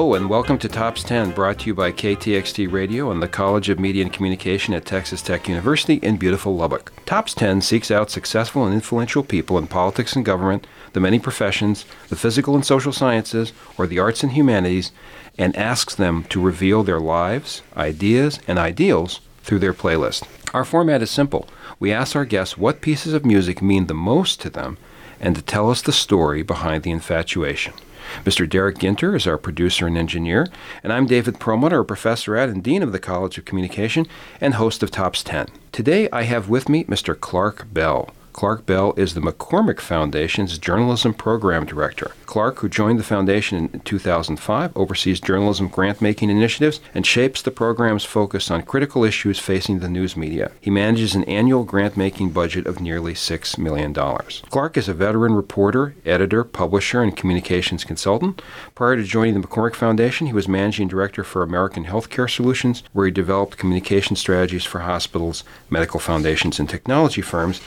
Hello and welcome to Tops 10, brought to you by KTXT Radio and the College of Media and Communication at Texas Tech University in beautiful Lubbock. Tops 10 seeks out successful and influential people in politics and government, the many professions, the physical and social sciences, or the arts and humanities, and asks them to reveal their lives, ideas, and ideals through their playlist. Our format is simple. We ask our guests what pieces of music mean the most to them and to tell us the story behind the infatuation. Mr. Derek Ginter is our producer and engineer, and I'm David Perlmutter, a professor at and dean of the College of Communication and host of Tops 10. Today I have with me Mr. Clark Bell. Clark Bell is the McCormick Foundation's Journalism Program Director. Clark, who joined the foundation in 2005, oversees journalism grant making initiatives and shapes the program's focus on critical issues facing the news media. He manages an annual grant making budget of nearly $6 million. Clark is a veteran reporter, editor, publisher, and communications consultant. Prior to joining the McCormick Foundation, he was managing director for American Healthcare Solutions, where he developed communication strategies for hospitals, medical foundations, and technology firms.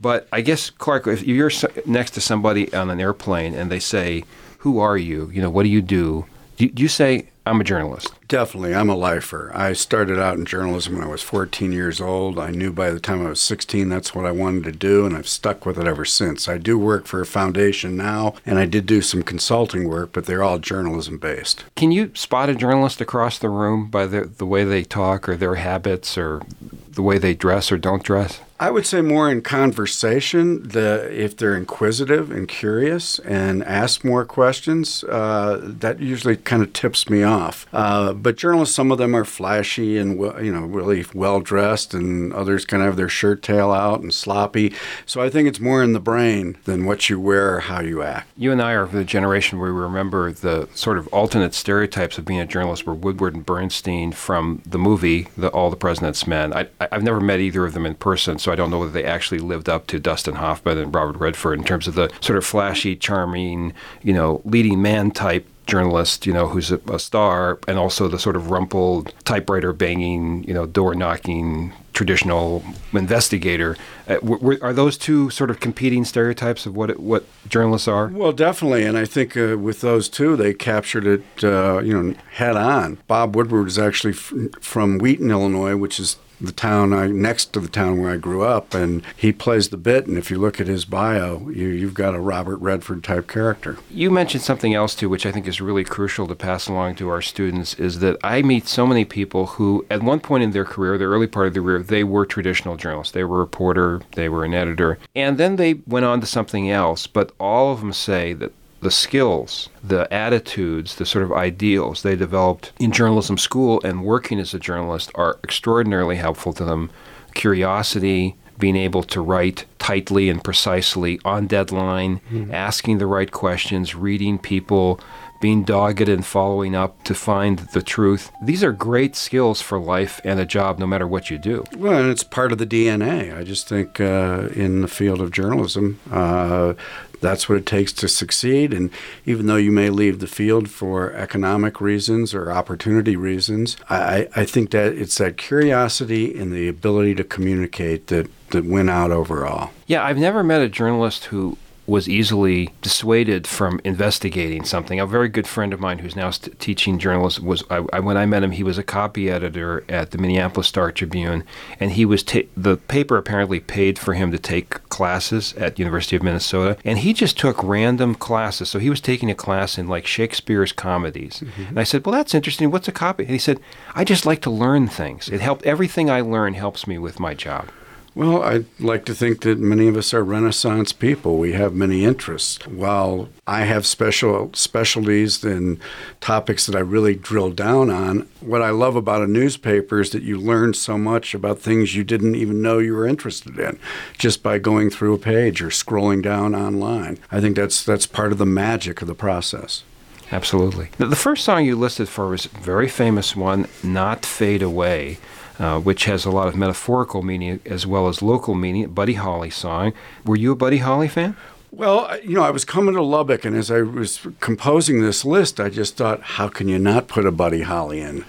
But I guess, Clark, if you're next to somebody on an airplane and they say, Who are you? You know, what do you do? Do you say, I'm a journalist? Definitely. I'm a lifer. I started out in journalism when I was 14 years old. I knew by the time I was 16 that's what I wanted to do, and I've stuck with it ever since. I do work for a foundation now, and I did do some consulting work, but they're all journalism based. Can you spot a journalist across the room by the, the way they talk or their habits or the way they dress or don't dress? I would say more in conversation. The if they're inquisitive and curious and ask more questions, uh, that usually kind of tips me off. Uh, but journalists, some of them are flashy and you know really well dressed, and others kind of have their shirt tail out and sloppy. So I think it's more in the brain than what you wear or how you act. You and I are of the generation where we remember the sort of alternate stereotypes of being a journalist, were Woodward and Bernstein from the movie the, All the President's Men. I, I've never met either of them in person, so I don't know whether they actually lived up to Dustin Hoffman and Robert Redford in terms of the sort of flashy, charming, you know, leading man type journalist, you know, who's a, a, star, and also the sort of rumpled typewriter banging, you know, door knocking traditional investigator. Uh, w- are those two sort of competing stereotypes of what it, what journalists are? Well, definitely, and I think uh, with those two, they captured it, uh, you know, head on. Bob Woodward is actually f- from Wheaton, Illinois, which is the town I, next to the town where I grew up, and he plays the bit. And if you look at his bio, you, you've got a Robert Redford type character. You mentioned something else too, which I think is really crucial to pass along to our students, is that I meet so many people who, at one point in their career, the early part of their career, they were traditional journalists. They were a reporter, they were an editor, and then they went on to something else. But all of them say that the skills, the attitudes, the sort of ideals they developed in journalism school and working as a journalist are extraordinarily helpful to them. Curiosity, being able to write tightly and precisely on deadline, mm-hmm. asking the right questions, reading people, being dogged and following up to find the truth. These are great skills for life and a job, no matter what you do. Well, and it's part of the DNA. I just think uh, in the field of journalism, uh, that's what it takes to succeed. And even though you may leave the field for economic reasons or opportunity reasons, I, I think that it's that curiosity and the ability to communicate that, that win out overall. Yeah, I've never met a journalist who was easily dissuaded from investigating something. A very good friend of mine who's now st- teaching journalism was I, I, when I met him, he was a copy editor at the Minneapolis Star Tribune, and he was ta- the paper apparently paid for him to take classes at University of Minnesota, and he just took random classes. So he was taking a class in like Shakespeare's comedies, mm-hmm. and I said, "Well, that's interesting. What's a copy?" And he said, "I just like to learn things. It helped. Everything I learn helps me with my job." Well, I'd like to think that many of us are Renaissance people. We have many interests. While I have special specialties and topics that I really drill down on, what I love about a newspaper is that you learn so much about things you didn't even know you were interested in just by going through a page or scrolling down online. I think that's that's part of the magic of the process. Absolutely. The first song you listed for was a very famous one, Not Fade Away uh, which has a lot of metaphorical meaning as well as local meaning. Buddy Holly song. Were you a Buddy Holly fan? Well, you know, I was coming to Lubbock, and as I was composing this list, I just thought, how can you not put a Buddy Holly in?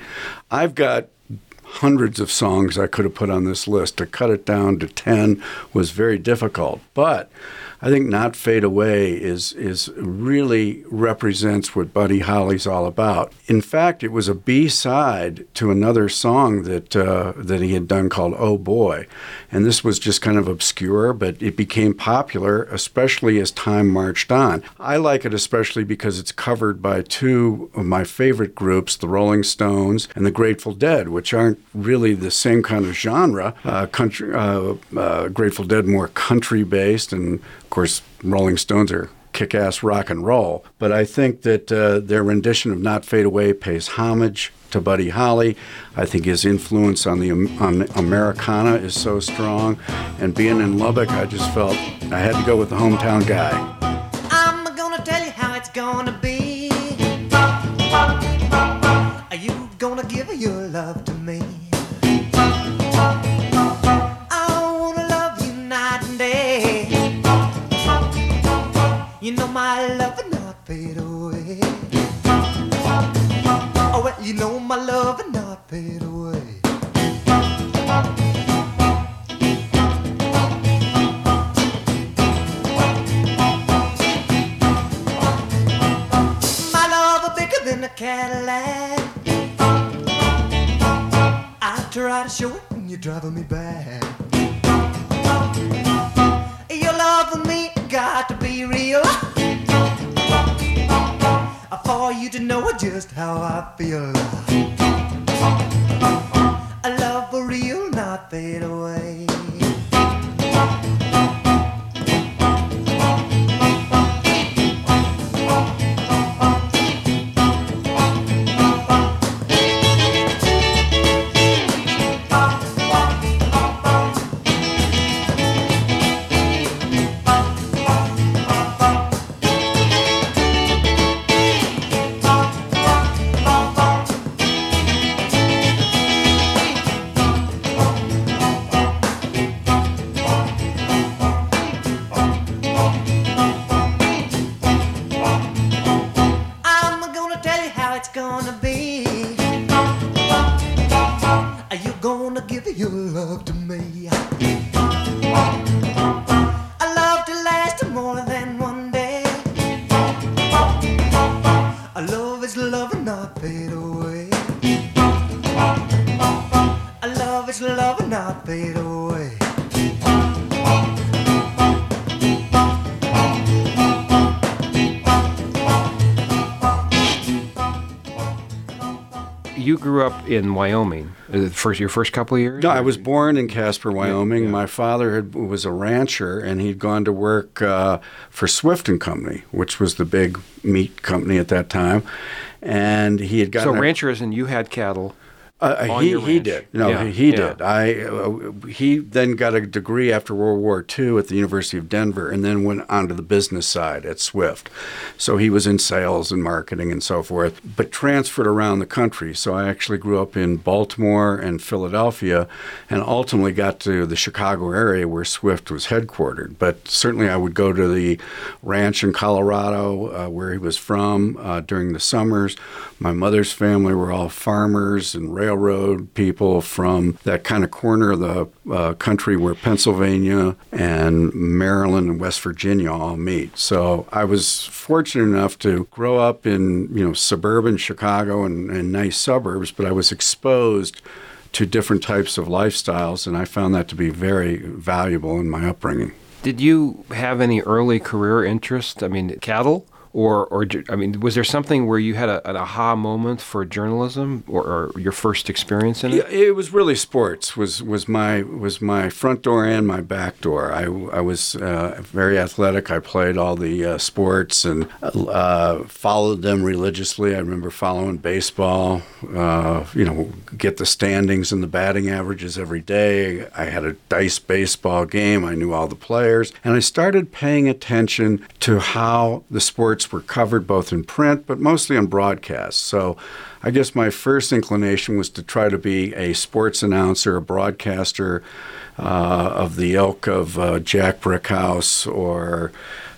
I've got hundreds of songs I could have put on this list. To cut it down to 10 was very difficult. But I think "Not Fade Away" is is really represents what Buddy Holly's all about. In fact, it was a B side to another song that uh, that he had done called "Oh Boy," and this was just kind of obscure, but it became popular, especially as time marched on. I like it especially because it's covered by two of my favorite groups, the Rolling Stones and the Grateful Dead, which aren't really the same kind of genre. Uh, country, uh, uh, Grateful Dead more country based, and course, Rolling Stones are kick ass rock and roll. But I think that uh, their rendition of Not Fade Away pays homage to Buddy Holly. I think his influence on the on Americana is so strong, and being in Lubbock, I just felt I had to go with the hometown guy. I'm gonna tell you how it's gonna be. Are you gonna give your love to me? Driving me back. Your love for me got to be real. For you to know just how I feel. A love for real, not fade away. Love to me? Grew up in Wyoming. uh, First, your first couple of years. No, I was born in Casper, Wyoming. My father had, was a rancher, and he'd gone to work uh, for Swift and Company, which was the big meat company at that time. And he had So gotten a- ranchers, and you had cattle. Uh, on he he did. No, Yeah, he, he yeah. did. I uh, he then got a degree after World War II at the University of Denver, and then went on to the business side at Swift. So he was in sales and marketing and so forth, but transferred around the country. So I actually grew up in Baltimore and Philadelphia, and ultimately got to the Chicago area where Swift was headquartered. But certainly I would go to the ranch in Colorado uh, where he was from uh, during the summers. My mother's family were all farmers and railroad people from that kind of corner of the uh, country where Pennsylvania and Maryland and West Virginia all meet. So I was fortunate enough to grow up in you know suburban Chicago and, and nice suburbs, but I was exposed to different types of lifestyles, and I found that to be very valuable in my upbringing. Did you have any early career interest? I mean, cattle, or or I mean, was there something where you had a, an aha moment for journalism, or, or your first experience in it? Yeah, it was really sports was was my was my front door and my back door. I, I was uh, very athletic. I played all the uh, sports and uh, followed them religiously. I remember following baseball. Uh, you know, get the standings and the batting averages every day. I had a dice baseball game. I knew all the players, and I started paying attention to how the sports were covered both in print but mostly on broadcast. So. I guess my first inclination was to try to be a sports announcer, a broadcaster uh, of the ilk of uh, Jack Brickhouse or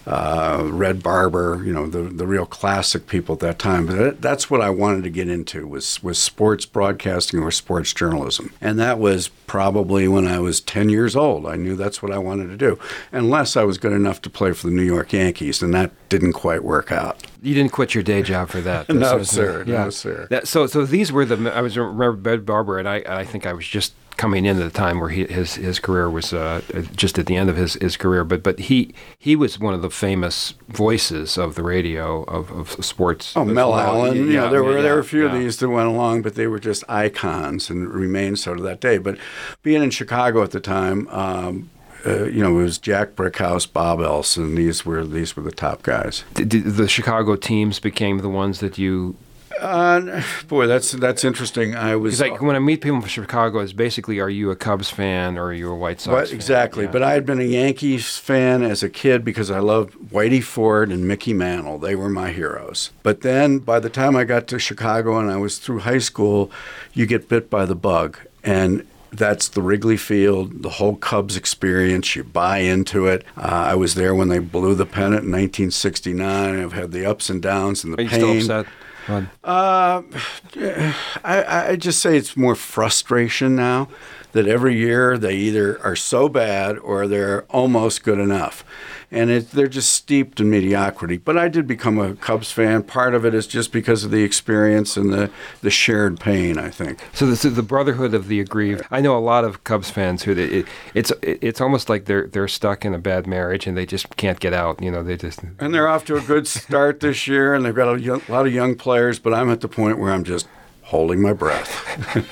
uh, Red Barber, you know, the the real classic people at that time. But that, that's what I wanted to get into was was sports broadcasting or sports journalism, and that was probably when I was 10 years old. I knew that's what I wanted to do, unless I was good enough to play for the New York Yankees, and that didn't quite work out. You didn't quit your day job for that. No, was- sir. No, sir. That, so, so these were the. I was remember Red Barber, and I, I think I was just coming in at the time where he, his his career was uh, just at the end of his, his career. But but he he was one of the famous voices of the radio of, of sports. Oh, Mel Allen. you know, yeah, there were yeah, there were a few of these that went along, but they were just icons and remained so to that day. But being in Chicago at the time, um, uh, you know, it was Jack Brickhouse, Bob Elson. These were these were the top guys. Did, did the Chicago teams became the ones that you Uh, boy, that's that's interesting. I was like when I meet people from Chicago, it's basically, are you a Cubs fan or are you a White Sox? What, fan? exactly. Yeah. But I had been a Yankees fan as a kid because I loved Whitey Ford and Mickey Mantle. They were my heroes. But then by the time I got to Chicago and I was through high school, you get bit by the bug. And that's the Wrigley Field, the whole Cubs experience. You buy into it. Uh, I was there when they blew the pennant in 1969. I've had the ups and downs and the are you pain. still upset? Uh, I, I just say it's more frustration now that every year they either are so bad or they're almost good enough. And it, they're just steeped in mediocrity. But I did become a Cubs fan. Part of it is just because of the experience and the, the shared pain, I think. So this is the brotherhood of the aggrieved. I know a lot of Cubs fans who it, it's it's almost like they're they're stuck in a bad marriage and they just can't get out. You know, they just And they're off to a good start this year, and they've got a lot of young players, but I'm at the point where I'm just holding my breath.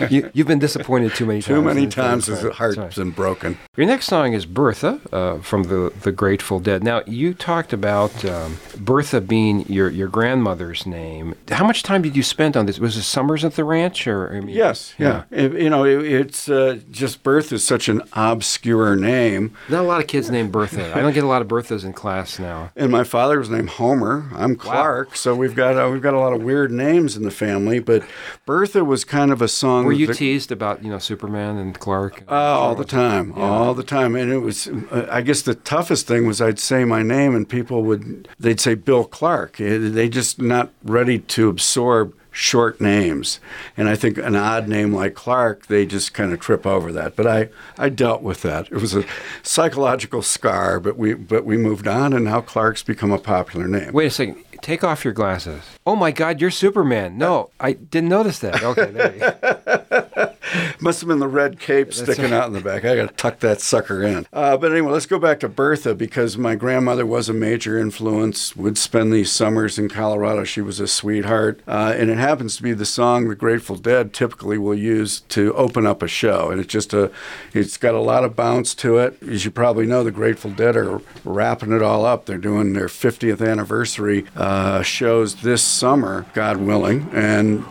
you, you've been disappointed too many times. Too many times right, heart's right. been broken. Your next song is Bertha uh, from the the Grateful Dead. Now you talked about um, Bertha being your your grandmother's name. How much time did you spend on this? Was it summers at the ranch or? I mean, Yes, yeah. It- you know, it, it's uh, just Bertha is such an obscure name. Not a lot of kids named Bertha. I don't get a lot of Berthas in class now. And my father was named Homer. I'm Clark, so we've got uh, we've got a lot of weird names in the family. But Bertha was kind of a song. Were you that- teased about you know Superman and Clark? Oh, all the time, all the time, and it was. Uh, I guess the toughest thing was I'd say my name, and people would they'd say Bill Clark. Eh, They just not ready to absorb short names, and I think an odd name like Clark, they just kind of trip over that. But I I dealt with that. It was a psychological scar, but we but we moved on, and now Clark's become a popular name. Wait a second. Take off your glasses. Oh my God, you're Superman. No, I didn't notice that. Okay, there you go. Must have been the red cape sticking out in the back. I got to tuck that sucker in. Uh, but anyway, let's go back to Bertha because my grandmother was a major influence. Would spend these summers in Colorado. She was a sweetheart, uh, and it happens to be the song the Grateful Dead typically will use to open up a show. And it's just a, it's got a lot of bounce to it. As you probably know, the Grateful Dead are wrapping it all up. They're doing their 50th anniversary uh, shows this summer, God willing, and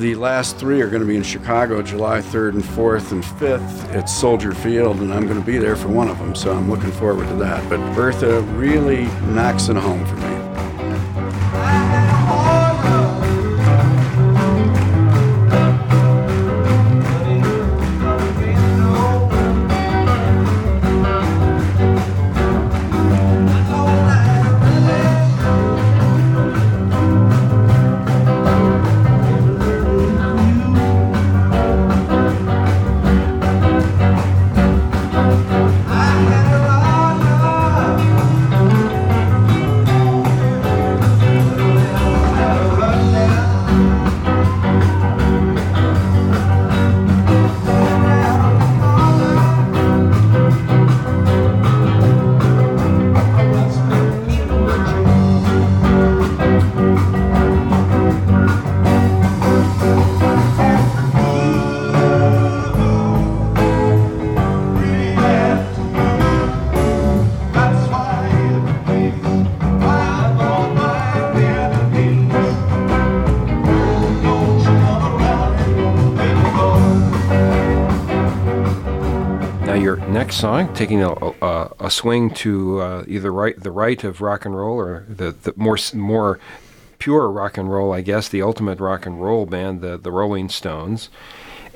the last three are going to be in Chicago, July 3rd and 4th and 5th at Soldier Field, and I'm going to be there for one of them, so I'm looking forward to that. But Bertha really knocks it home for me. Taking a, a, a swing to uh, either right the right of rock and roll or the, the more more pure rock and roll, I guess, the ultimate rock and roll band, the the Rolling Stones,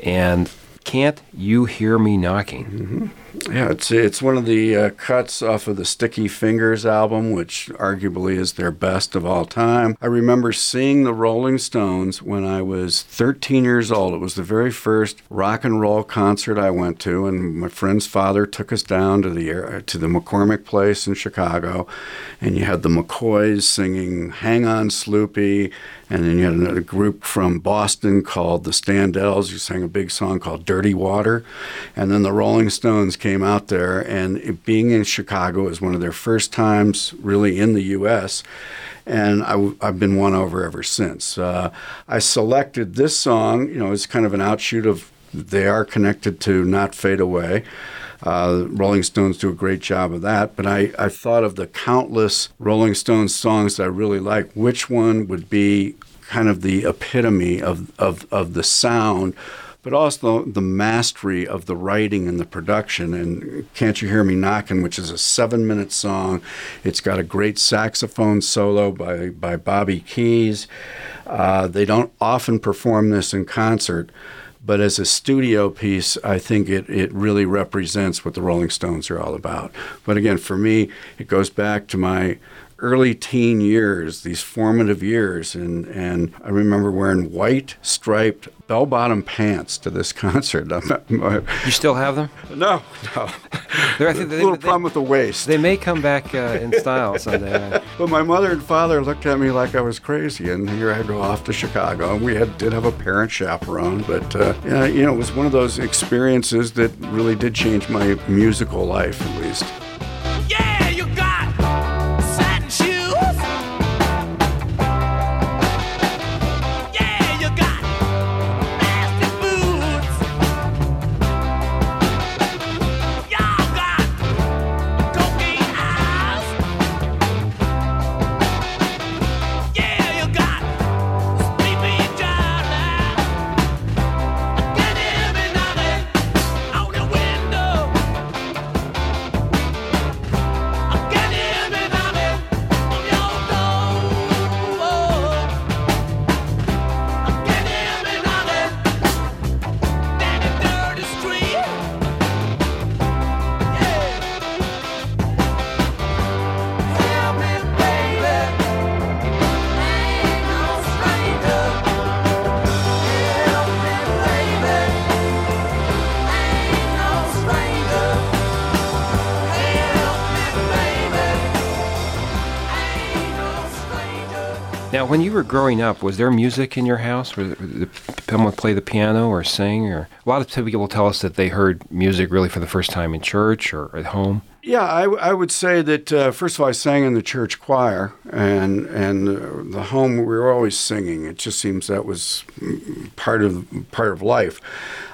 and Can't You Hear Me Knocking? Yeah, it's it's one of the uh, cuts off of the Sticky Fingers album, which arguably is their best of all time. I remember seeing the Rolling Stones when I was 13 years old. It was the very first rock and roll concert I went to, and my friend's father took us down to the to the McCormick Place in Chicago, and you had the McCoys singing "Hang On, Sloopy," and then you had another group from Boston called the Standells who sang a big song called "Dirty Water," and then the Rolling Stones came out there, and it, being in Chicago was one of their first times really in the U.S. And I, have been won over ever since. Uh, I selected this song, you know, it's kind of an outshoot of they are connected to Not Fade Away. Uh, Rolling Stones do a great job of that, but I, I thought of the countless Rolling Stones songs that I really like. Which one would be kind of the epitome of, of, of the sound but also the mastery of the writing and the production. And Can't You Hear Me Knocking, which is a seven minute song. It's got a great saxophone solo by, by Bobby Keys. Uh, they don't often perform this in concert. But as a studio piece, I think it, it really represents what the Rolling Stones are all about. But again, for me, it goes back to my early teen years, these formative years, and, and I remember wearing white striped bell bottom pants to this concert. you still have them? No, no. They're, I think they, a little they, problem with the waist. They may come back uh, in style someday. but my mother and father looked at me like I was crazy, and here I go off to Chicago. And we had, did have a parent chaperone, but uh, yeah, you know, it was one of those experiences that really did change my musical life, at least. Now, when you were growing up, was there music in your house? Was someone play the piano or sing? Or a lot of people tell us that they heard music really for the first time in church or at home. Yeah, I, I would say that uh, first of all, I sang in the church choir, and and uh, the home we were always singing. It just seems that was part of part of life.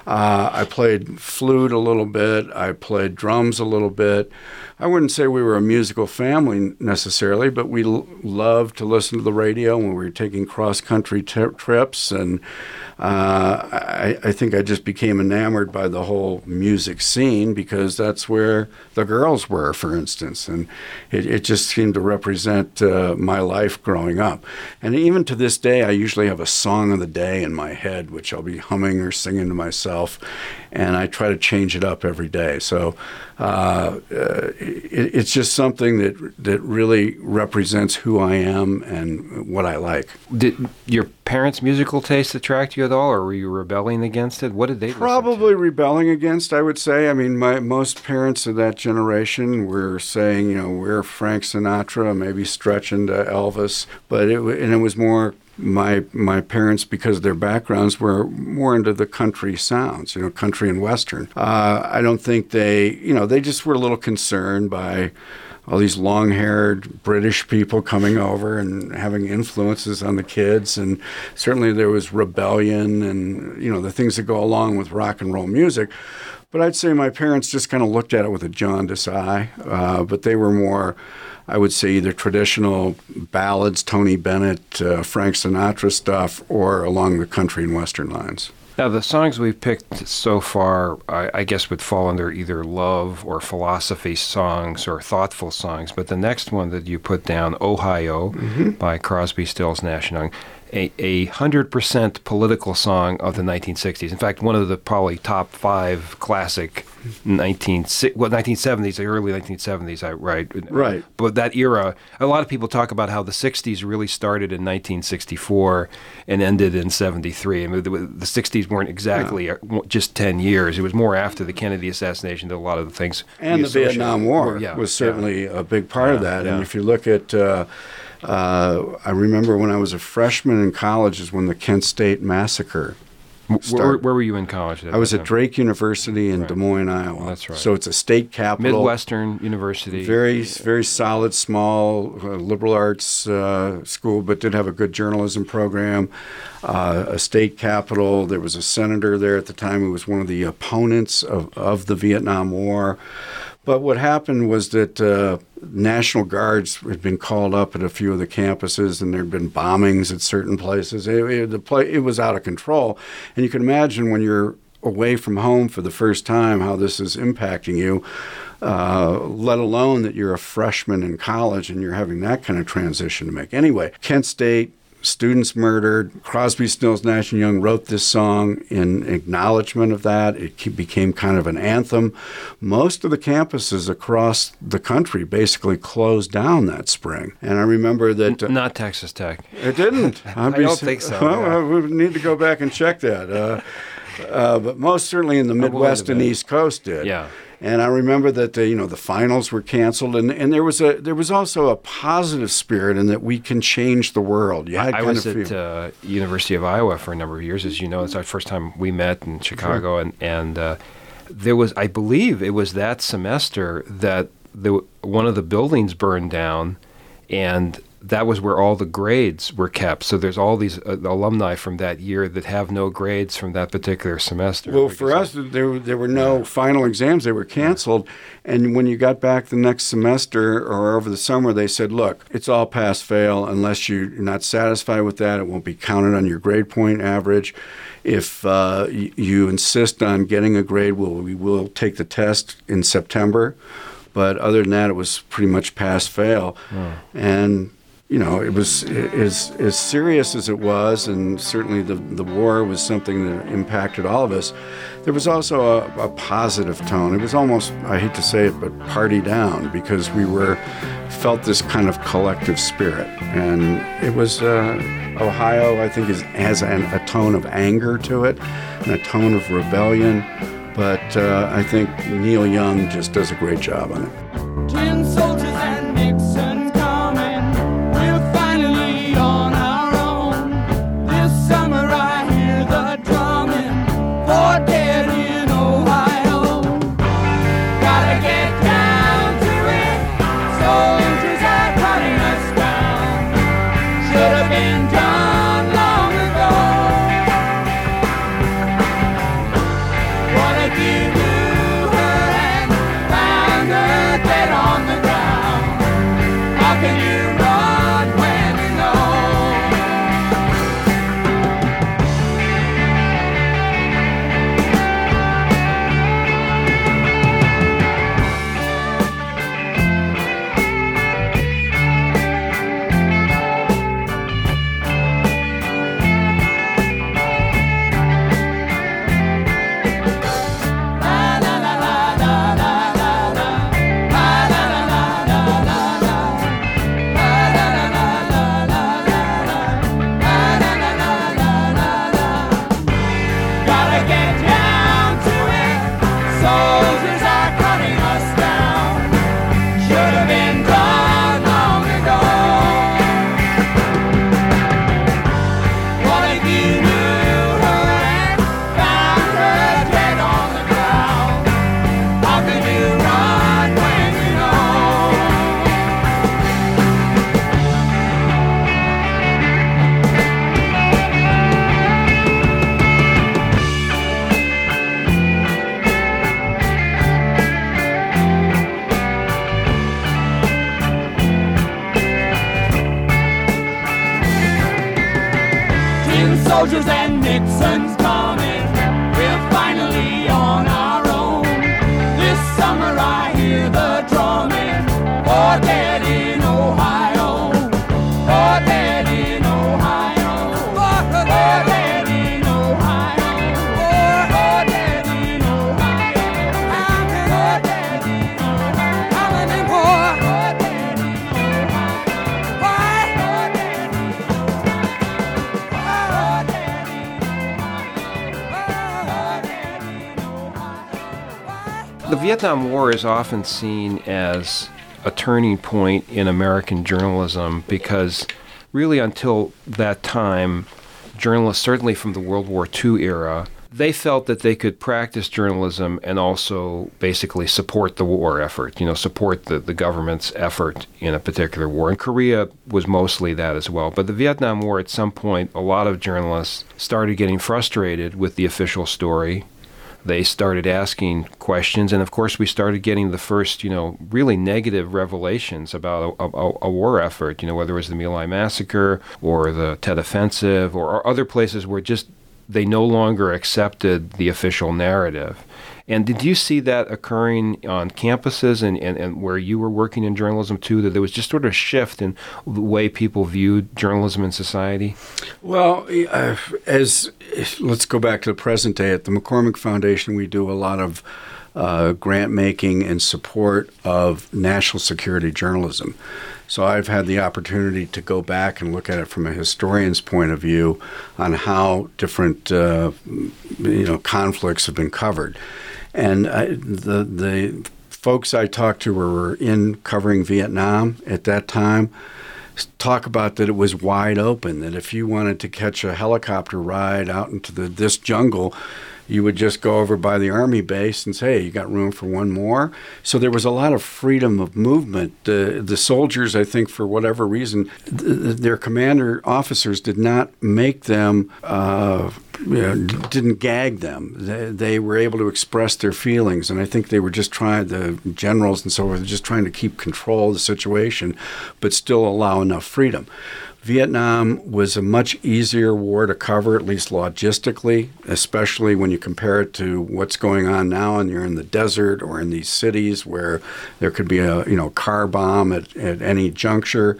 Uh, I played flute a little bit. I played drums a little bit. I wouldn't say we were a musical family necessarily, but we l- loved to listen to the radio when we were taking cross country t- trips. And uh, I, I, think I just became enamored by the whole music scene because that's where the girls were, for instance. And it, it just seemed to represent uh, my life growing up. And even to this day, I usually have a song of the day in my head, which I'll be humming or singing to myself. And I try to change it up every day. So uh, uh, it, it's just something that that really represents who I am and what I like. Did your parents' musical taste attract you at all, or were you rebelling against it? What did they probably rebelling against? I would say. I mean, my most parents of that generation were saying, you know, we're Frank Sinatra, maybe stretching to Elvis, but it and it was more my my parents, because their backgrounds were more into the country sounds, you know, country and western. Uh, I don't think they, you know, they just were a little concerned by all these long-haired British people coming over and having influences on the kids, and certainly there was rebellion and you know the things that go along with rock and roll music. But I'd say my parents just kind of looked at it with a jaundiced eye, uh, but they were more I would say either traditional ballads, Tony Bennett, uh, Frank Sinatra stuff, or along the country and western lines. Now, the songs we've picked so far, I, I, guess, would fall under either love or philosophy songs or thoughtful songs. But the next one that you put down, Ohio, mm-hmm. by Crosby, Stills, Nash and Young, a, a 100% political song of the 1960s. In fact, one of the probably top five classic 19, well, 1970s, the early 1970s, I, right? Right. But that era, a lot of people talk about how the 60s really started in 1964 and ended in 73. I mean, the, the 60s weren't exactly Yeah. just 10 years. It was more after the Kennedy assassination that a lot of the things. and the Vietnam War yeah, was yeah. certainly a big part of that. yeah. And if you look at, uh, uh, I remember when I was a freshman in college is when the Kent State massacre. Where, where were you in college? I was at? Drake University in Right. Des Moines, Iowa. That's right. So it's a state capital. Midwestern University. Very, very solid, small uh, liberal arts uh, school, but did have a good journalism program. Uh, a state capital. There was a senator there at the time who was one of the opponents of, of the Vietnam War. But what happened was that uh, National Guards had been called up at a few of the campuses, and there had been bombings at certain places. It, it, the play, it was out of control, and you can imagine when you're away from home for the first time how this is impacting you. Uh, let alone that you're a freshman in college and you're having that kind of transition to make. Anyway, Kent State students murdered. Crosby, Stills, Nash and Young wrote this song in acknowledgement of that. It became kind of an anthem. Most of the campuses across the country basically closed down that spring. And I remember that. uh, Not Texas Tech. it didn't. I'd I don't think so, Well, yeah. we need to go back and check that. Uh, uh, but most certainly in the Midwest and. East Coast did. Yeah. And I remember that the, you know the finals were canceled, and, and there was a there was also a positive spirit in that we can change the world. You had I was at uh, University of Iowa for a number of years, as you know. It's our first time we met in Chicago, and and uh, there was, I believe, it was that semester that the one of the buildings burned down, and that was where all the grades were kept. So there's all these uh, alumni from that year that have no grades from that particular semester. Well, for us, there there were no final exams; they were canceled. And when you got back the next semester or over the summer, they said, "Look, it's all pass fail. Unless you're not satisfied with that, it won't be counted on your grade point average. If uh, y- you insist on getting a grade, we'll, we will take the test in September. But other than that, it was pretty much pass fail. And you know, it was as as serious as it was, and certainly the the war was something that impacted all of us. There was also a, a positive tone. It was almost I hate to say it, but party down because we were felt this kind of collective spirit, and it was uh, Ohio. I think is has an, a tone of anger to it, and a tone of rebellion. But uh, I think Neil Young just does a great job on it. Tin soldiers and Nixon's coming. We're finally on our own. This summer I Vietnam War is often seen as a turning point in American journalism because, really, until that time, journalists, certainly from the World War II era, they felt that they could practice journalism and also basically support the war effort, you know, support the, the government's effort in a particular war. And Korea was mostly that as well. But the Vietnam War, at some point, a lot of journalists started getting frustrated with the official story. They started asking questions, and of course, we started getting the first, you know, really negative revelations about a, a, a war effort. You know, whether it was the My massacre or the Tet Offensive or, or other places where just they no longer accepted the official narrative. And did you see that occurring on campuses and, and, and where you were working in journalism too, that there was just sort of a shift in the way people viewed journalism in society? Well, uh, as let's go back to the present day at the McCormick Foundation, we do a lot of uh, grant making and support of national security journalism. So I've had the opportunity to go back and look at it from a historian's point of view on how different uh, you know conflicts have been covered, and I, the the folks I talked to were in covering Vietnam at that time talk about that it was wide open that if you wanted to catch a helicopter ride out into the this jungle you would just go over by the army base and say, hey, you got room for one more? So there was a lot of freedom of movement. The, the soldiers, I think, for whatever reason, th- their commander officers did not make them. Uh, you know, didn't gag them. They, they, were able to express their feelings, and I think they were just trying. The generals and so forth, just trying to keep control of the situation, but still allow enough freedom. Vietnam was a much easier war to cover, at least logistically, especially when you compare it to what's going on now and you're in the desert or in these cities where there could be a you know car bomb at, at any juncture.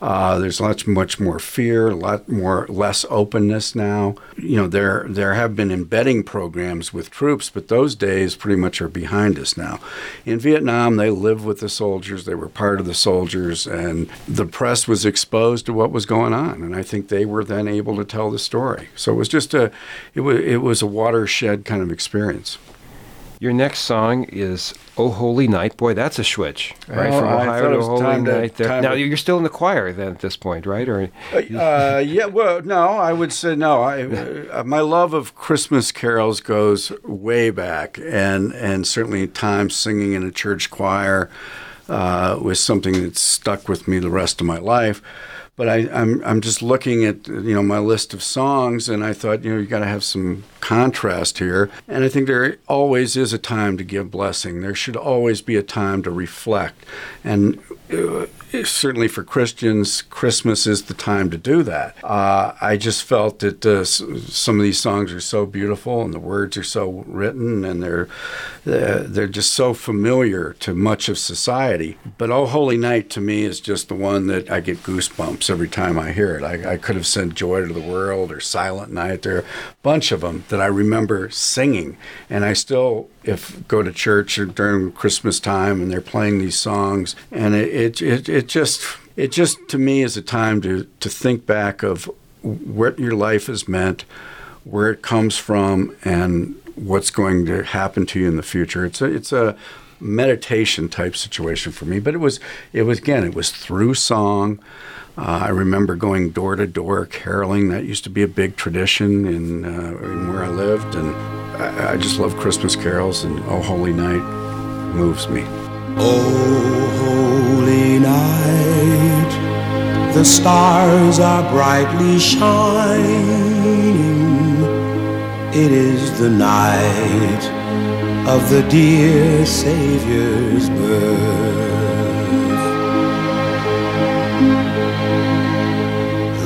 Uh, there's lots, much more fear, a lot more less openness now. You know, there there have been embedding programs with troops, but those days pretty much are behind us now. In Vietnam, they lived with the soldiers; they were part of the soldiers, and the press was exposed to what was going on, and I think they were then able to tell the story. So it was just a, it was it was a watershed kind of experience. Your next song is "Oh Holy Night." Boy, that's a switch, right? Oh, From Ohio to Holy time to- Night. there. Now you're still in the choir then at this point, right? Or Uh, yeah, well, no, I would say no. I, uh, my love of Christmas carols goes way back, and and certainly times singing in a church choir uh, was something that stuck with me the rest of my life. But I, I'm I'm just looking at you know my list of songs, and I thought you know you got to have some contrast here, and I think there always is a time to give blessing. There should always be a time to reflect, and uh, certainly for Christians, Christmas is the time to do that. Uh, I just felt that uh, some of these songs are so beautiful, and the words are so written, and they're they're just so familiar to much of society. But "Oh Holy Night" to me is just the one that I get goosebumps every time I hear it. I, I could have sent "Joy to the World" or "Silent Night." There are a bunch of them that I remember singing, and I still, if go to church during Christmas time and they're playing these songs, and it it it, it just it just to me is a time to to think back of what your life has meant, where it comes from, and what's going to happen to you in the future. It's a it's a meditation type situation for me, but it was it was again it was through song. Uh, I remember going door to door caroling. That used to be a big tradition in, uh, in where I lived, and I, I just love Christmas carols. And Oh Holy Night moves me. Oh, holy night, the stars are brightly shining. It is the night of the dear Savior's birth.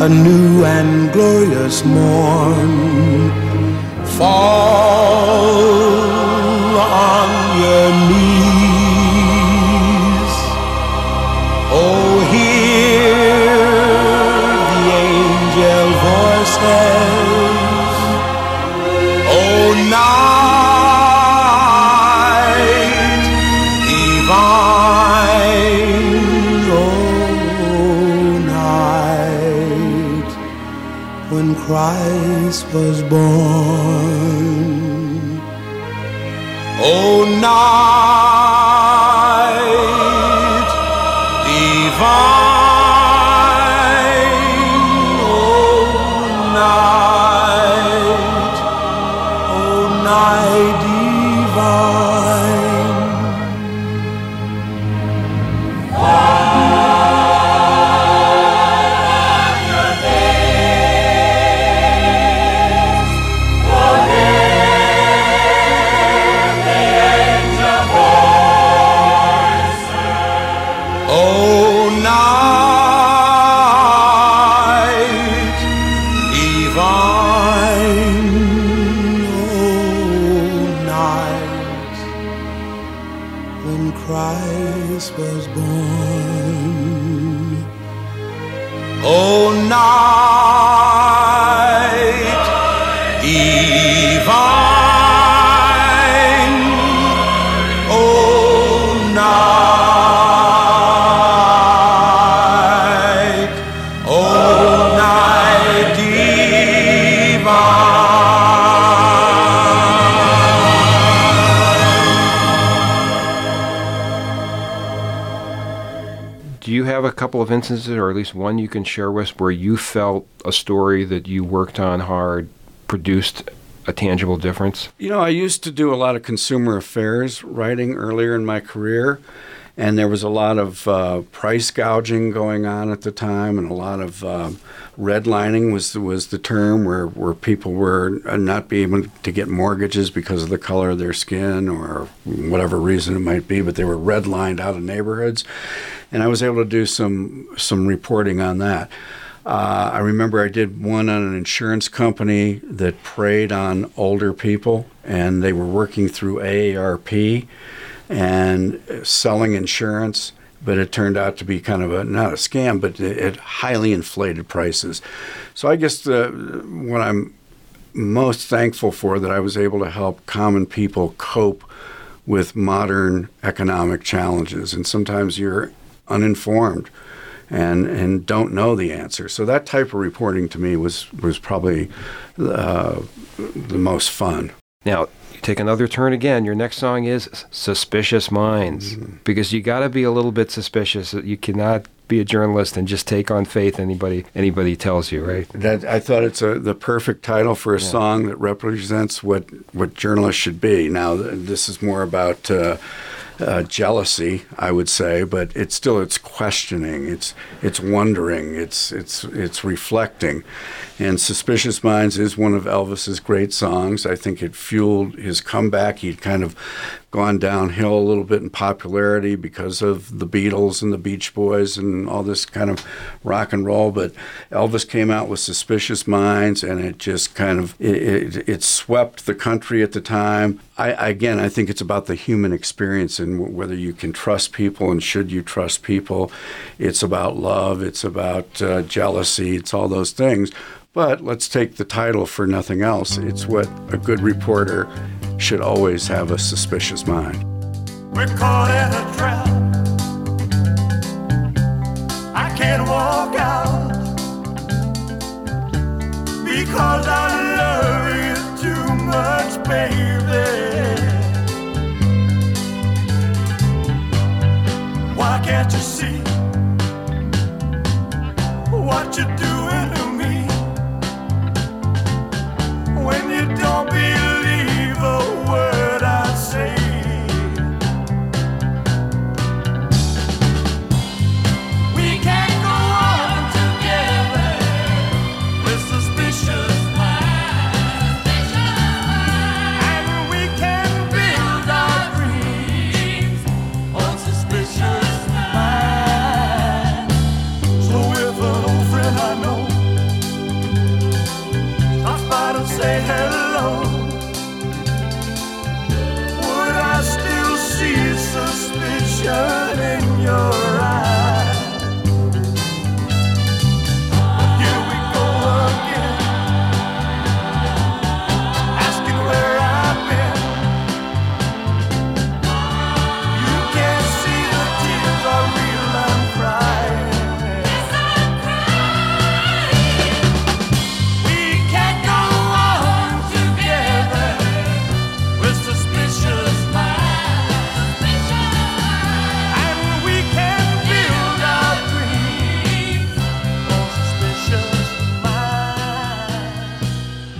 a new and glorious morn. Fall on your was born. Couple of instances, or at least one you can share with us, where you felt a story that you worked on hard produced a tangible difference? You know, I used to do a lot of consumer affairs writing earlier in my career, and there was a lot of uh, price gouging going on at the time, and a lot of um, redlining was was the term where, where people were not being able to get mortgages because of the color of their skin or whatever reason it might be, but they were redlined out of neighborhoods, and I was able to do some some reporting on that. Uh, I remember I did one on an insurance company that preyed on older people, and they were working through AARP and selling insurance. But it turned out to be kind of a not a scam, but at highly inflated prices. So I guess the, what I'm most thankful for that I was able to help common people cope with modern economic challenges, and sometimes you're uninformed and and don't know the answer. So that type of reporting to me was was probably uh, the most fun. Now, you take another turn again. Your next song is Suspicious Minds because you got to be a little bit suspicious. You cannot be a journalist and just take on faith anybody anybody tells you, right? That I thought it's a, the perfect title for a song that represents what what journalists should be. Now this is more about uh, uh, jealousy, I would say, but it's still it's questioning, it's it's wondering, it's it's it's reflecting. And Suspicious Minds is one of Elvis's great songs. I think it fueled his comeback. He'd kind of gone downhill a little bit in popularity because of the Beatles and the Beach Boys and all this kind of rock and roll. But Elvis came out with Suspicious Minds, and it just kind of it, it, it swept the country at the time. I again, I think it's about the human experience and whether you can trust people and should you trust people. It's about love. It's about uh, jealousy. It's all those things. But let's take the title for nothing else. It's what a good reporter should always have a suspicious mind. We're caught in a trap. I can't walk out because I love you too much, baby. Why can't you see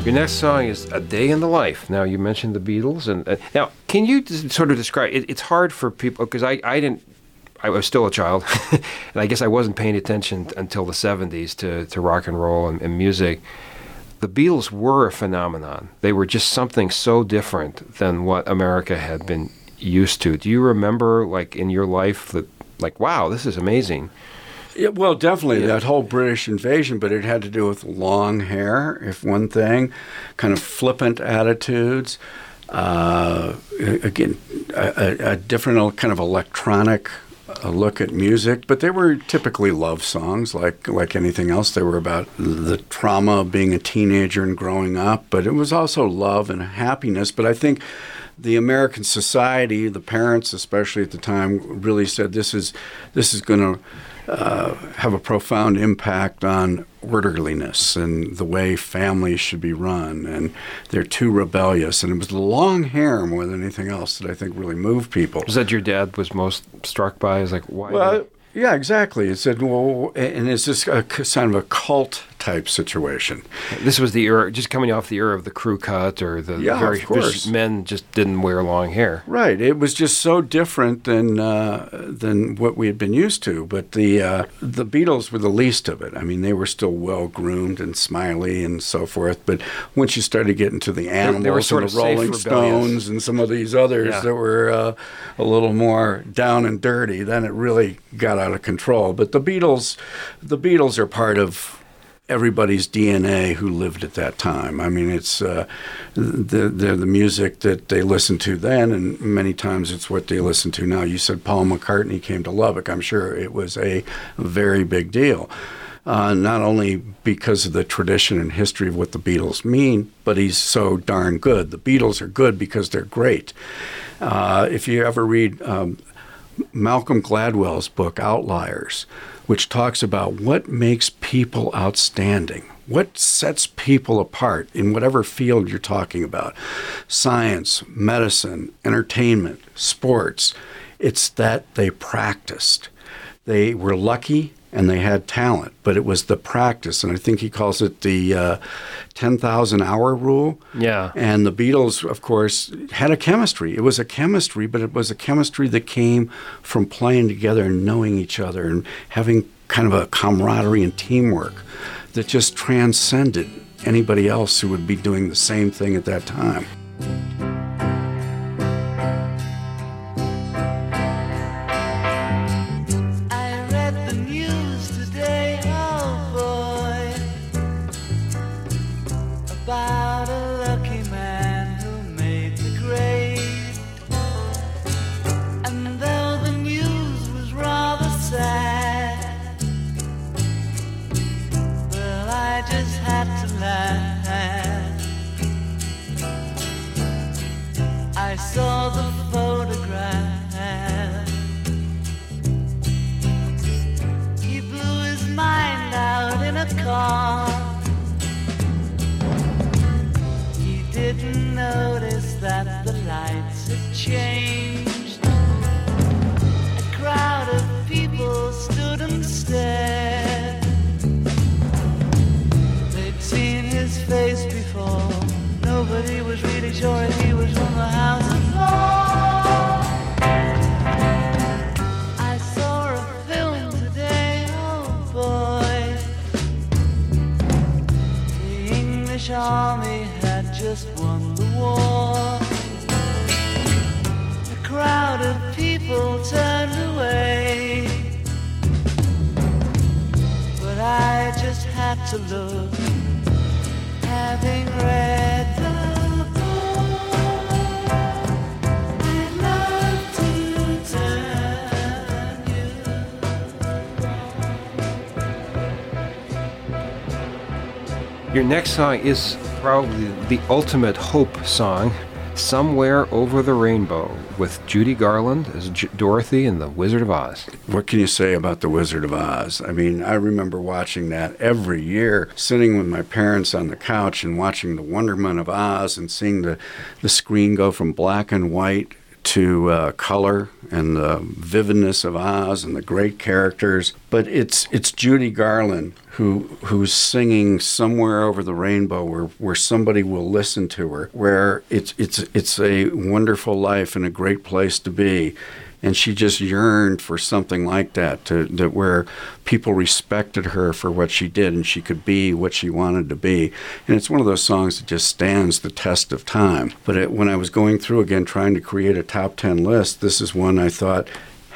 Your next song is "A Day in the Life." Now you mentioned the Beatles, and uh, now can you sort of describe? It, it's hard for people because I, I didn't. I was still a child, and I guess I wasn't paying attention until the '70s to, to rock and roll and, and music. The Beatles were a phenomenon. They were just something so different than what America had been used to. Do you remember, like in your life, that like, wow, this is amazing? Yeah, well, definitely that whole British invasion, but it had to do with long hair, if one thing, kind of flippant attitudes. Uh, again, a, a different kind of electronic uh, look at music, but they were typically love songs, like like anything else. They were about the trauma of being a teenager and growing up, but it was also love and happiness. But I think the American society, the parents especially at the time, really said this is this is going to uh, have a profound impact on orderliness and the way families should be run. And they're too rebellious. And it was the long hair more than anything else that I think really moved people. Was that your dad was most struck by? Is like why? Well, yeah, exactly. It said, well, and it's just a kind of a cult type situation. This was the era, just coming off the era of the crew cut or the Yeah, very of just men just didn't wear long hair. Right. It was just so different than uh, than what we had been used to. But the uh, the Beatles were the least of it. I mean, they were still well groomed and smiley and so forth. But once you started getting to the animals sort and of the safe, Rolling. Stones and some of these others Yeah. that were uh, a little more down and dirty, then it really got out of control. But the Beatles, the Beatles are part of everybody's DNA who lived at that time. I mean, it's uh, the, they're the music that they listened to then, and many times it's what they listen to now. You said Paul McCartney came to Lubbock. I'm sure it was a very big deal. Uh, not only because of the tradition and history of what the Beatles mean, but he's so darn good. The Beatles are good because they're great. Uh, if you ever read um, Malcolm Gladwell's book, Outliers, which talks about what makes people outstanding, what sets people apart in whatever field you're talking about science, medicine, entertainment, sports. It's that they practiced. They were lucky and they had talent, but it was the practice. And I think he calls it the uh, 10,000 hour rule. Yeah. And the Beatles, of course, had a chemistry. It was a chemistry, but it was a chemistry that came from playing together and knowing each other and having kind of a camaraderie and teamwork that just transcended anybody else who would be doing the same thing at that time. Changed. A crowd of people stood and stared. They'd seen his face before. Nobody was really sure to look, having read the. Your next song is probably the ultimate hope song, Somewhere Over the Rainbow, with Judy Garland as J- Dorothy in The Wizard of Oz. What can you say about The Wizard of Oz? I mean, I remember watching that every year, sitting with my parents on the couch and watching The Wonderment of Oz and seeing the, the screen go from black and white to uh, color and the vividness of Oz and the great characters. But it's it's Judy Garland who who's singing somewhere over the rainbow where, where somebody will listen to her, where it's it's it's a wonderful life and a great place to be and she just yearned for something like that to that where people respected her for what she did and she could be what she wanted to be. And it's one of those songs that just stands the test of time. But it, when i was going through again trying to create a top 10 list this is one i thought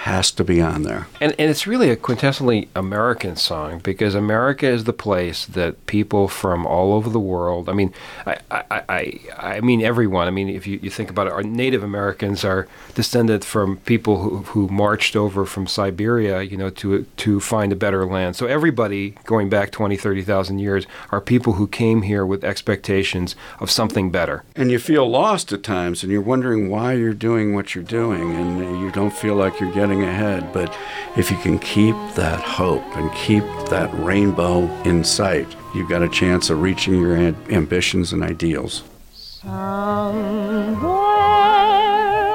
has to be on there. And, and it's really a quintessentially American song because America is the place that people from all over the world, I mean, I, I, I, I mean everyone, I mean, if you, you think about it, our Native Americans are descended from people who, who marched over from Siberia, you know, to, to find a better land. So everybody going back 20, 30,000 years are people who came here with expectations of something better. And you feel lost at times and you're wondering why you're doing what you're doing and you don't feel like you're getting ahead. But if you can keep that hope and keep that rainbow in sight, you've got a chance of reaching your ambitions and ideals. Somewhere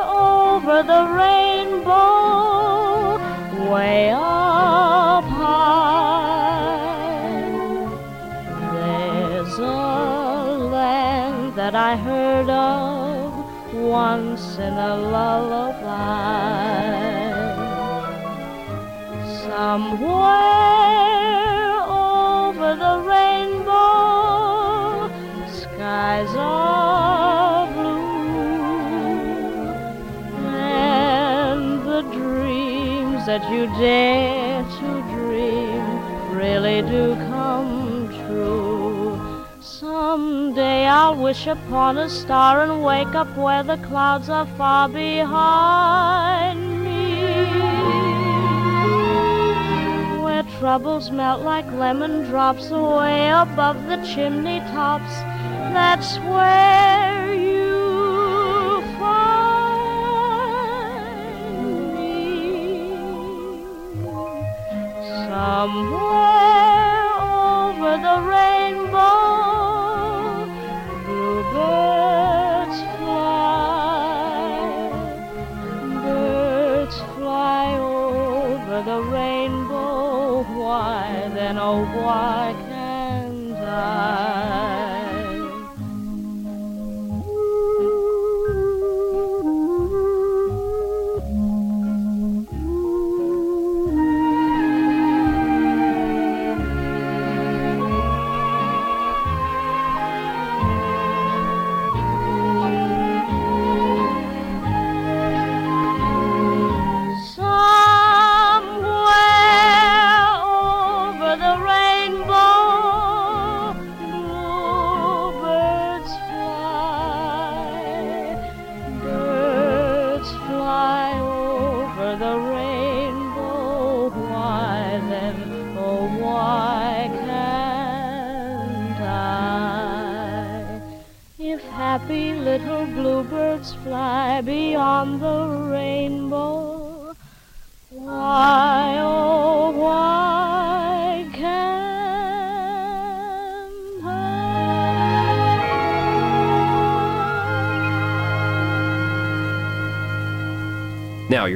over the rainbow, way up high, there's a land that I heard of once in a lullaby. Somewhere over the rainbow, skies are blue, and the dreams that you dare to dream really do come true. Someday I'll wish upon a star and wake up where the clouds are far behind troubles melt like lemon drops away above the chimney tops. That's where you find me. Somewhere over the rainbow,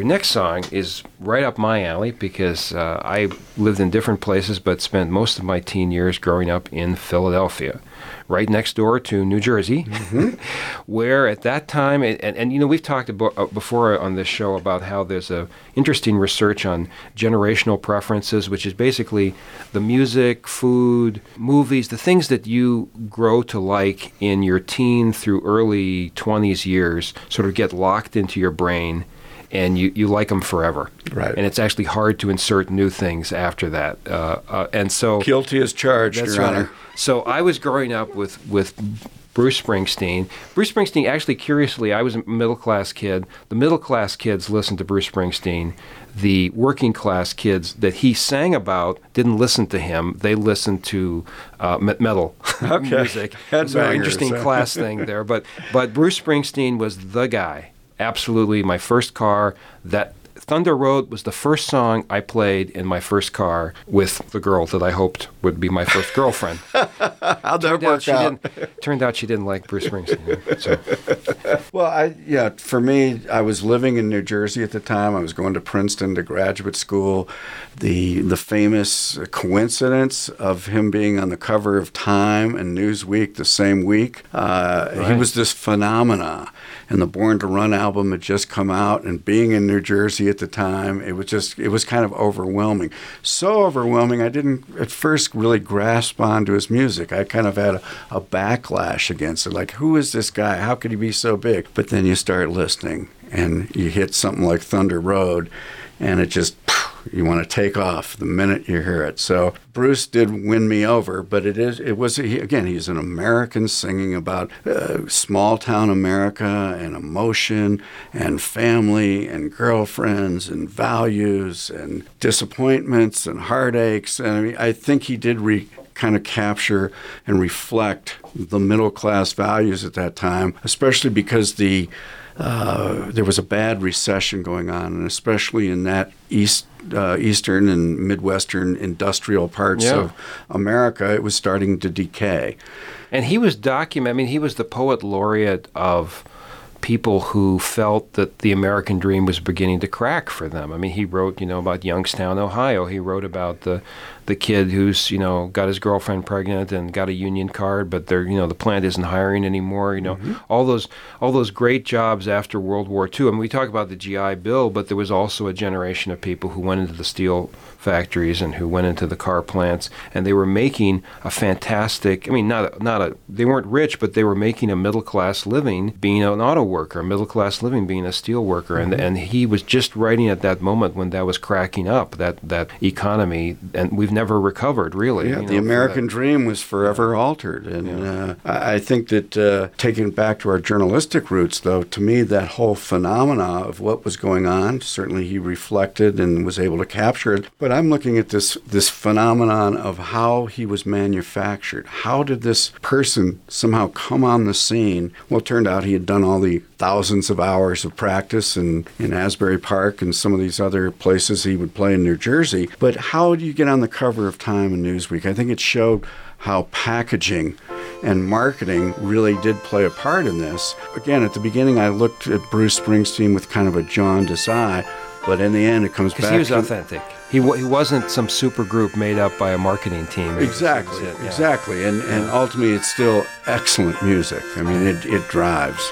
your next song is right up my alley because uh, I lived in different places but spent most of my teen years growing up in Philadelphia, right next door to New Jersey, where at that time, and, and, and, you know, we've talked about, uh, before on this show about how there's a interesting research on generational preferences, which is basically the music, food, movies, the things that you grow to like in your teen through early 20s years sort of get locked into your brain and you, you like them forever. Right. And it's actually hard to insert new things after that. Uh, uh, and so Guilty as charged, that's Your right. Honor. So I was growing up with with Bruce Springsteen. Bruce Springsteen, actually, curiously, I was a middle class kid. The middle class kids listened to Bruce Springsteen. The working class kids that he sang about didn't listen to him. They listened to uh, me- metal Okay. music. So Headbangers, interesting class thing there. But but Bruce Springsteen was the guy. Absolutely, my first car that. Thunder Road was the first song I played in my first car with the girl that I hoped would be my first girlfriend. That Turned out she out? didn't. Turned out she didn't like Bruce Springsteen. So, Well, I yeah, for me, I was living in New Jersey at the time. I was going to Princeton to graduate school. The the famous coincidence of him being on the cover of Time and Newsweek the same week. Uh, He was this phenomena, and the Born to Run album had just come out. And being in New Jersey at the time, it was just it was kind of overwhelming. So overwhelming, I didn't at first really grasp onto his music. I kind of had a, a backlash against it. Like, who is this guy? How could he be so big? But then you start listening, and you hit something like Thunder Road, and it just you want to take off the minute you hear it. So Bruce did win me over, but it is it was he, again he's an American singing about uh, small town America and emotion and family and girlfriends and values and disappointments and heartaches and I mean I think he did re kind of capture and reflect the middle class values at that time, especially because the uh, there was a bad recession going on, and especially in that east, uh, eastern and midwestern industrial parts Yeah. of America, it was starting to decay. And he was document. I mean, he was the poet laureate of people who felt that the American dream was beginning to crack for them. I mean, he wrote, you know, about Youngstown, Ohio. He wrote about the the kid who's, you know, got his girlfriend pregnant and got a union card, but they're, you know, the plant isn't hiring anymore. You know, mm-hmm. all those all those great jobs after World War II. I mean, we talk about the GI Bill, but there was also a generation of people who went into the steel factories and who went into the car plants, and they were making a fantastic. I mean, not a, not a. They weren't rich, but they were making a middle class living being an auto worker, middle class living being a steel worker, and mm-hmm. and he was just writing at that moment when that was cracking up that that economy, and we've never recovered really. Yeah, you the know, for American dream was forever altered, and uh, I I think that uh, taking back to our journalistic roots, though, to me that whole phenomena of what was going on, certainly he reflected and was able to capture it. But I'm looking at this this phenomenon of how he was manufactured. How did this person somehow come on the scene? Well, it turned out he had done all the thousands of hours of practice in, in Asbury Park and some of these other places he would play in New Jersey. But how do you get on the cover of Time and Newsweek? I think it showed how packaging and marketing really did play a part in this. Again, at the beginning, I looked at Bruce Springsteen with kind of a jaundiced eye, but in the end, it comes back. Because he was authentic. He, wa he wasn't some super group made up by a marketing team. It Exactly, it was it, yeah. exactly, and and ultimately, it's still excellent music. I mean, it it drives.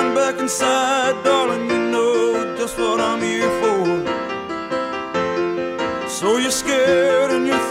back inside, darling. You know just what I'm here for. So you're scared and you're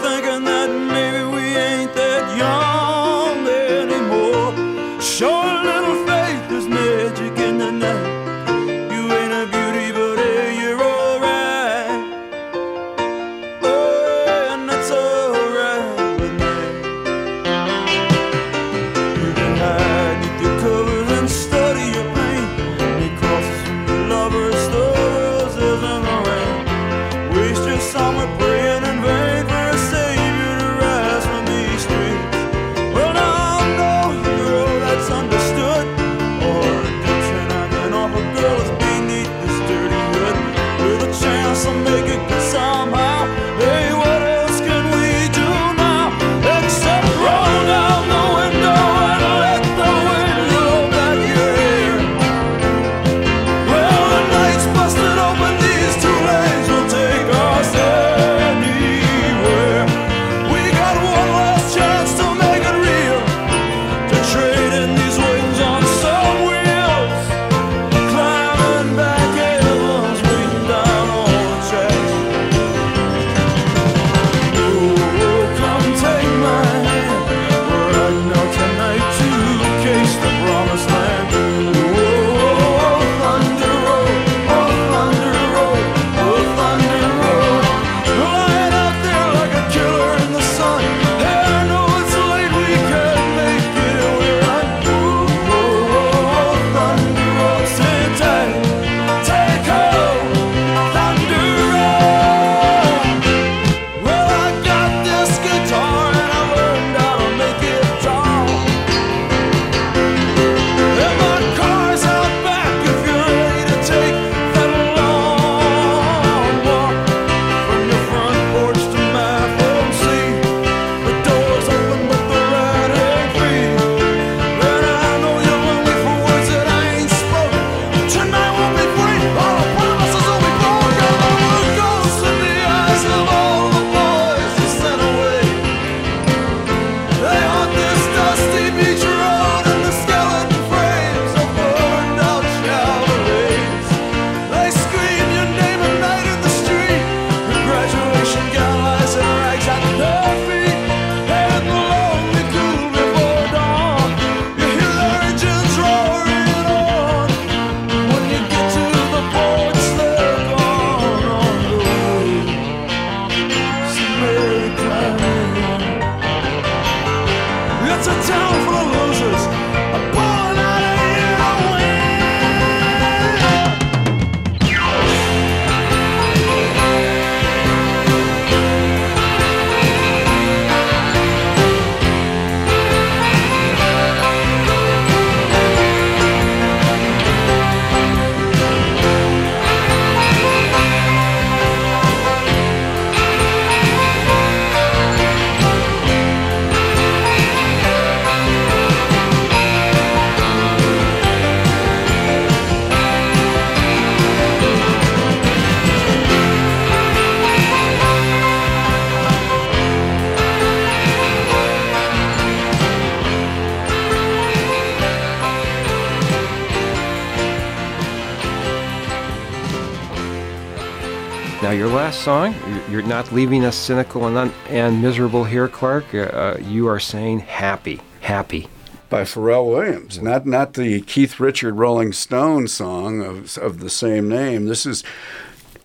song, you're- not leaving us cynical and, un- and miserable here, Clark. Uh, Uh, you are saying happy, happy. by Pharrell Williams, not not the Keith Richard Rolling Stone song of of the same name. This is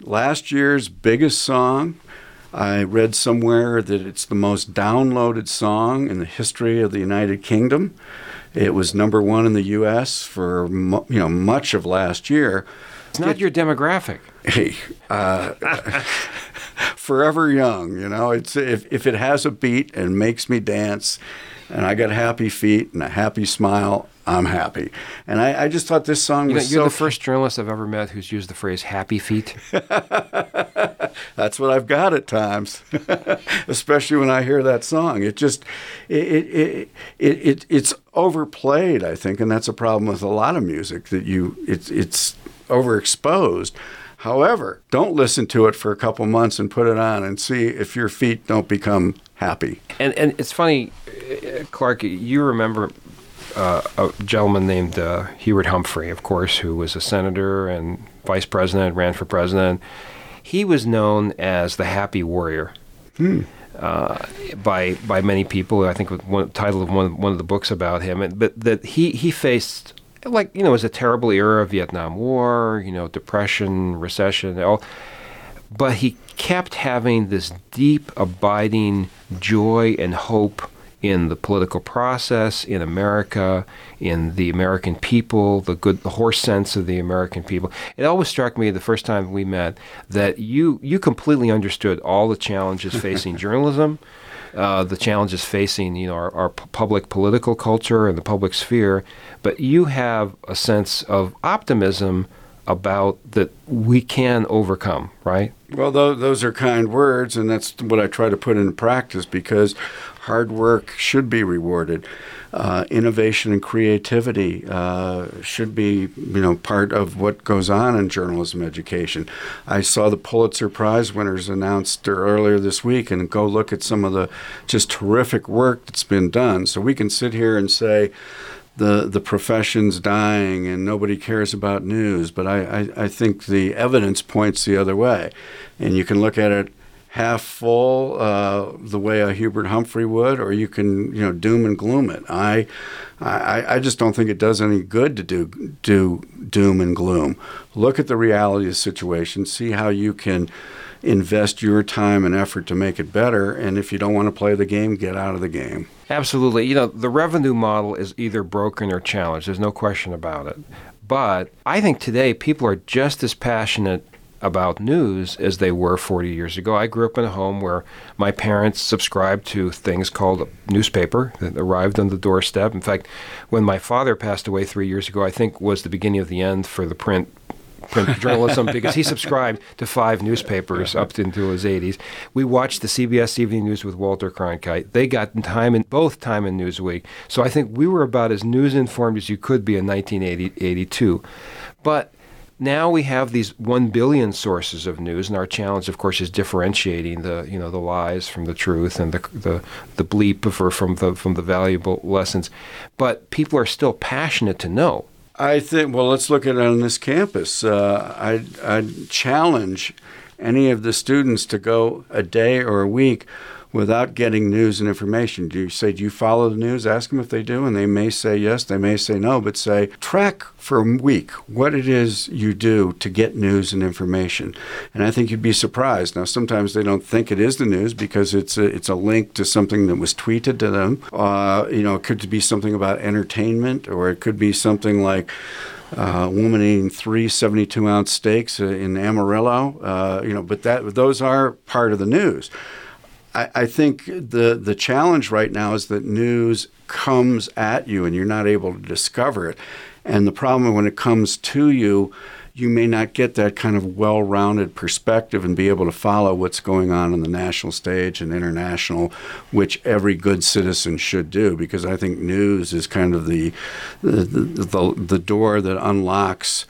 last year's biggest song. I read somewhere that it's the most downloaded song in the history of the United Kingdom. It was number one in the U.S. for you know much of last year. It's not your demographic. Hey, uh, forever young. You know, it's if if it has a beat and makes me dance, and I got happy feet and a happy smile, I'm happy. And I, I just thought this song You know, was you're so. the first journalist I've ever met who's used the phrase happy feet. That's what I've got at times, especially when I hear that song. It just it it, it it it it's overplayed, I think, and that's a problem with a lot of music that you it's it's overexposed. However, don't listen to it for a couple months and put it on and see if your feet don't become happy. And and it's funny, Clark. You remember uh, a gentleman named uh, Hubert Humphrey, of course, who was a senator and vice president, ran for president. He was known as the Happy Warrior. Uh, by by many people, I think with one title of one one of the books about him, and, but that he he faced like you know it was a terrible era of Vietnam War, you know depression, recession, all, but he kept having this deep, abiding joy and hope in the political process in America, in the American people, the good, the horse sense of the American people. It always struck me the first time we met that you you completely understood all the challenges facing journalism. Uh, the challenges facing you know our, our public political culture and the public sphere, but you have a sense of optimism about that we can overcome, right? Well, tho- those are kind words, and that's what I try to put into practice because hard work should be rewarded. Uh, innovation and creativity uh, should be, you know, part of what goes on in journalism education. I saw the Pulitzer Prize winners announced earlier this week, and go look at some of the just terrific work that's been done. So we can sit here and say, the the profession's dying and nobody cares about news. But I, I, I think the evidence points the other way, and you can look at it half full uh, the way a Hubert Humphrey would, or you can you know doom and gloom it. I I, I just don't think it does any good to do do doom and gloom. Look at the reality of the situation, see how you can invest your time and effort to make it better. And if you don't want to play the game, get out of the game. Absolutely. You know, the revenue model is either broken or challenged. There's no question about it. But I think today people are just as passionate about news as they were 40 years ago. I grew up in a home where my parents subscribed to things called a newspaper that arrived on the doorstep. In fact, when my father passed away three years ago, I think was the beginning of the end for the print journalism because he subscribed to five newspapers up into his 80s. We watched the CBS Evening News with Walter Cronkite. They got time in both Time and Newsweek. So I think we were about as news informed as you could be in 1982. But now we have these one billion sources of news, and our challenge, of course, is differentiating the you know the lies from the truth and the the, the bleep for, from the from the valuable lessons. But people are still passionate to know. I think, well, let's look at it on this campus. Uh, I'd, I'd challenge any of the students to go a day or a week without getting news and information. Do you say, do you follow the news? Ask them if they do, and they may say yes, they may say no, but say, track for a week what it is you do to get news and information. And I think you'd be surprised. Now, sometimes they don't think it is the news because it's a, it's a link to something that was tweeted to them. Uh, you know, it could be something about entertainment, or it could be something like, uh, woman eating three 72 ounce steaks uh, in Amarillo, uh, you know, but that those are part of the news. I, I think the the challenge right now is that news comes at you and you're not able to discover it. And the problem when it comes to you, you may not get that kind of well-rounded perspective and be able to follow what's going on on the national stage and international, which every good citizen should do. Because I think news is kind of the the, the, the door that unlocks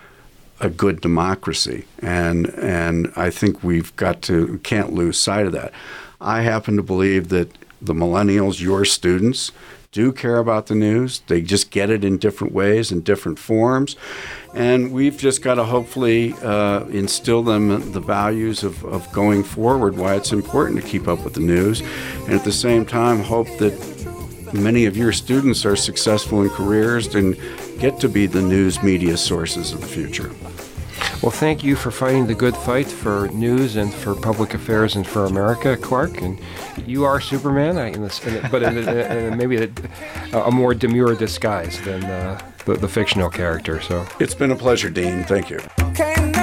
a good democracy, and and I think we've got to can't lose sight of that. I happen to believe that the millennials, your students, do care about the news. They just get it in different ways, in different forms. And we've just got to hopefully uh, instill them the values of, of going forward, why it's important to keep up with the news. And at the same time, hope that many of your students are successful in careers and get to be the news media sources of the future. Well, thank you for fighting the good fight for news and for public affairs and for America, Clark. And you are Superman, I- in this, in a- but in, a, in a, maybe a, a more demure disguise than uh, the, the fictional character. So It's been a pleasure, Dean. Thank you. Can't